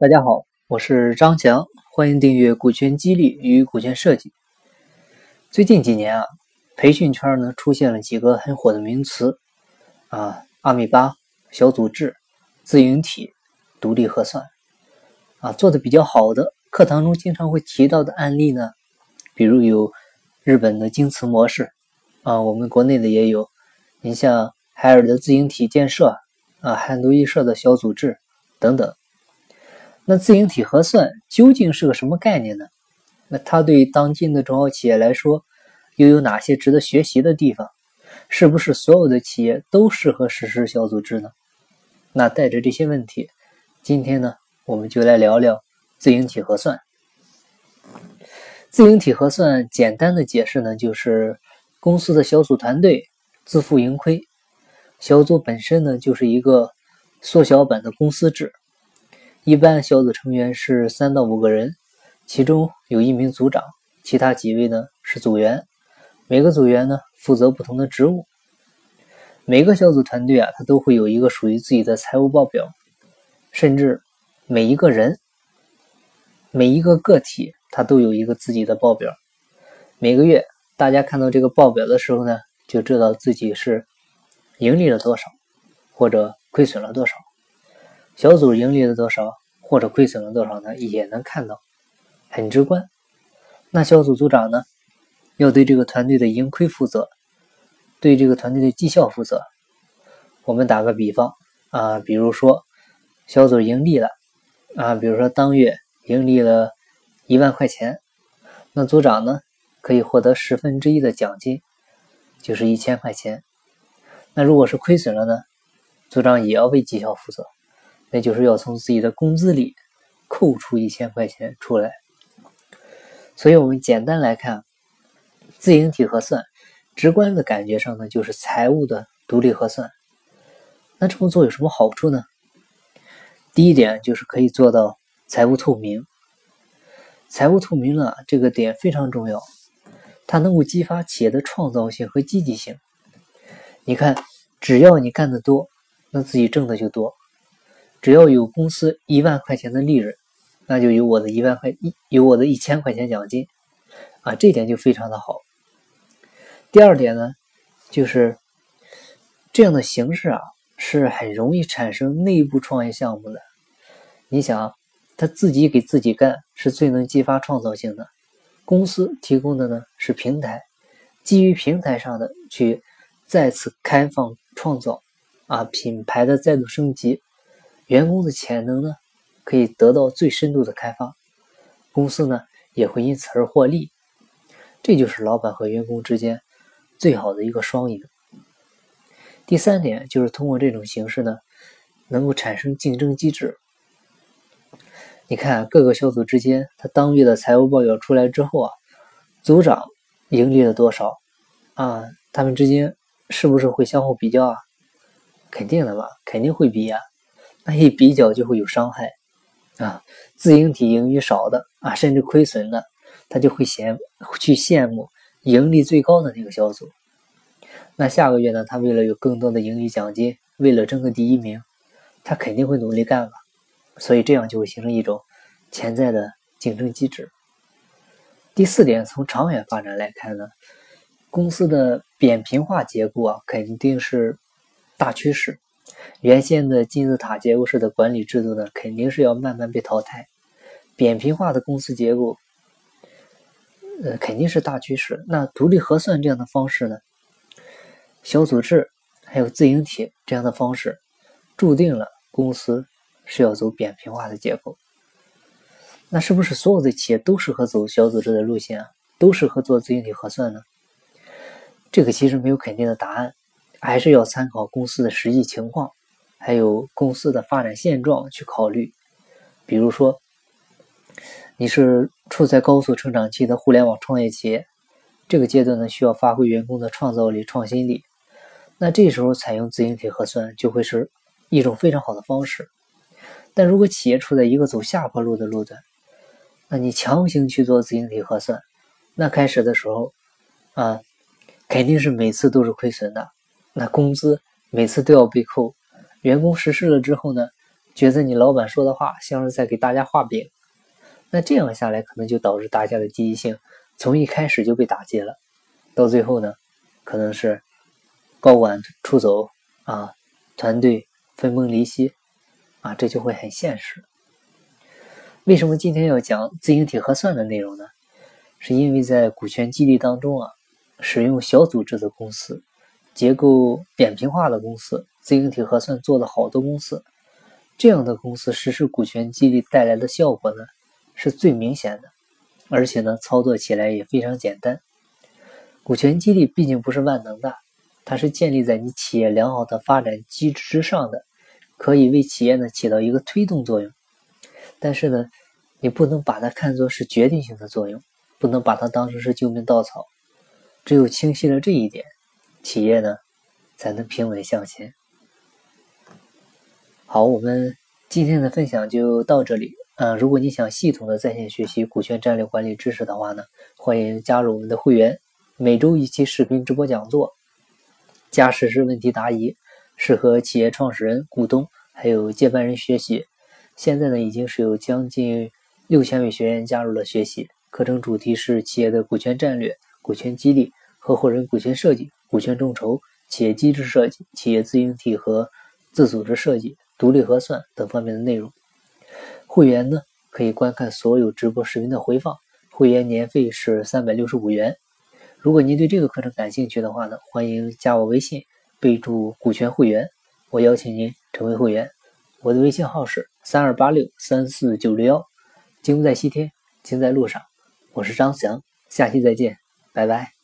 大家好，我是张强，欢迎订阅股权激励与股权设计。最近几年啊，培训圈呢出现了几个很火的名词啊，阿米巴、小组织、自营体、独立核算啊，做的比较好的，课堂中经常会提到的案例呢，比如有日本的京瓷模式啊，我们国内的也有，你像海尔的自营体建设啊，汉都易社的小组织等等。那自营体核算究竟是个什么概念呢？那它对当今的中小企业来说，又有哪些值得学习的地方？是不是所有的企业都适合实施小组织呢？那带着这些问题，今天呢，我们就来聊聊自营体核算。自营体核算简单的解释呢，就是公司的小组团队自负盈亏，小组本身呢就是一个缩小版的公司制。一般小组成员是三到五个人，其中有一名组长，其他几位呢是组员。每个组员呢负责不同的职务。每个小组团队啊，他都会有一个属于自己的财务报表，甚至每一个人、每一个个体，他都有一个自己的报表。每个月大家看到这个报表的时候呢，就知道自己是盈利了多少，或者亏损了多少。小组盈利了多少，或者亏损了多少呢？也能看到，很直观。那小组组长呢，要对这个团队的盈亏负责，对这个团队的绩效负责。我们打个比方啊，比如说小组盈利了啊，比如说当月盈利了一万块钱，那组长呢可以获得十分之一的奖金，就是一千块钱。那如果是亏损了呢，组长也要为绩效负责。那就是要从自己的工资里扣除一千块钱出来，所以我们简单来看，自营体核算，直观的感觉上呢，就是财务的独立核算。那这么做有什么好处呢？第一点就是可以做到财务透明。财务透明了，这个点非常重要，它能够激发企业的创造性和积极性。你看，只要你干得多，那自己挣的就多。只要有公司一万块钱的利润，那就有我的一万块一有我的一千块钱奖金，啊，这点就非常的好。第二点呢，就是这样的形式啊，是很容易产生内部创业项目的。你想，他自己给自己干是最能激发创造性的，公司提供的呢是平台，基于平台上的去再次开放创造，啊，品牌的再度升级。员工的潜能呢，可以得到最深度的开发，公司呢也会因此而获利，这就是老板和员工之间最好的一个双赢。第三点就是通过这种形式呢，能够产生竞争机制。你看各个小组之间，他当月的财务报表出来之后啊，组长盈利了多少啊？他们之间是不是会相互比较啊？肯定的吧，肯定会比呀。那一比较就会有伤害啊！自营体盈余少的啊，甚至亏损的，他就会嫌去羡慕盈利最高的那个小组。那下个月呢，他为了有更多的盈余奖金，为了争个第一名，他肯定会努力干了。所以这样就会形成一种潜在的竞争机制。第四点，从长远发展来看呢，公司的扁平化结构啊，肯定是大趋势。原先的金字塔结构式的管理制度呢，肯定是要慢慢被淘汰。扁平化的公司结构，呃，肯定是大趋势。那独立核算这样的方式呢，小组织还有自营体这样的方式，注定了公司是要走扁平化的结构。那是不是所有的企业都适合走小组织的路线啊？都适合做自营体核算呢？这个其实没有肯定的答案。还是要参考公司的实际情况，还有公司的发展现状去考虑。比如说，你是处在高速成长期的互联网创业企业，这个阶段呢需要发挥员工的创造力、创新力，那这时候采用自营体核算就会是一种非常好的方式。但如果企业处在一个走下坡路的路段，那你强行去做自营体核算，那开始的时候啊，肯定是每次都是亏损的。那工资每次都要被扣，员工实施了之后呢，觉得你老板说的话像是在给大家画饼，那这样下来可能就导致大家的积极性从一开始就被打击了，到最后呢，可能是高管出走啊，团队分崩离析啊，这就会很现实。为什么今天要讲自营体核算的内容呢？是因为在股权激励当中啊，使用小组织的公司。结构扁平化的公司，自营体核算做的好的公司，这样的公司实施股权激励带来的效果呢，是最明显的，而且呢，操作起来也非常简单。股权激励毕竟不是万能的，它是建立在你企业良好的发展机制之上的，可以为企业呢起到一个推动作用。但是呢，你不能把它看作是决定性的作用，不能把它当成是救命稻草。只有清晰了这一点。企业呢，才能平稳向前。好，我们今天的分享就到这里。嗯，如果你想系统的在线学习股权战略管理知识的话呢，欢迎加入我们的会员，每周一期视频直播讲座，加实时问题答疑，适合企业创始人、股东还有接班人学习。现在呢，已经是有将近六千位学员加入了学习。课程主题是企业的股权战略、股权激励、合伙人股权设计。股权众筹、企业机制设计、企业自营体和自组织设计、独立核算等方面的内容。会员呢可以观看所有直播视频的回放，会员年费是三百六十五元。如果您对这个课程感兴趣的话呢，欢迎加我微信，备注“股权会员”，我邀请您成为会员。我的微信号是三二八六三四九六幺。金不在西天，金在路上。我是张翔，下期再见，拜拜。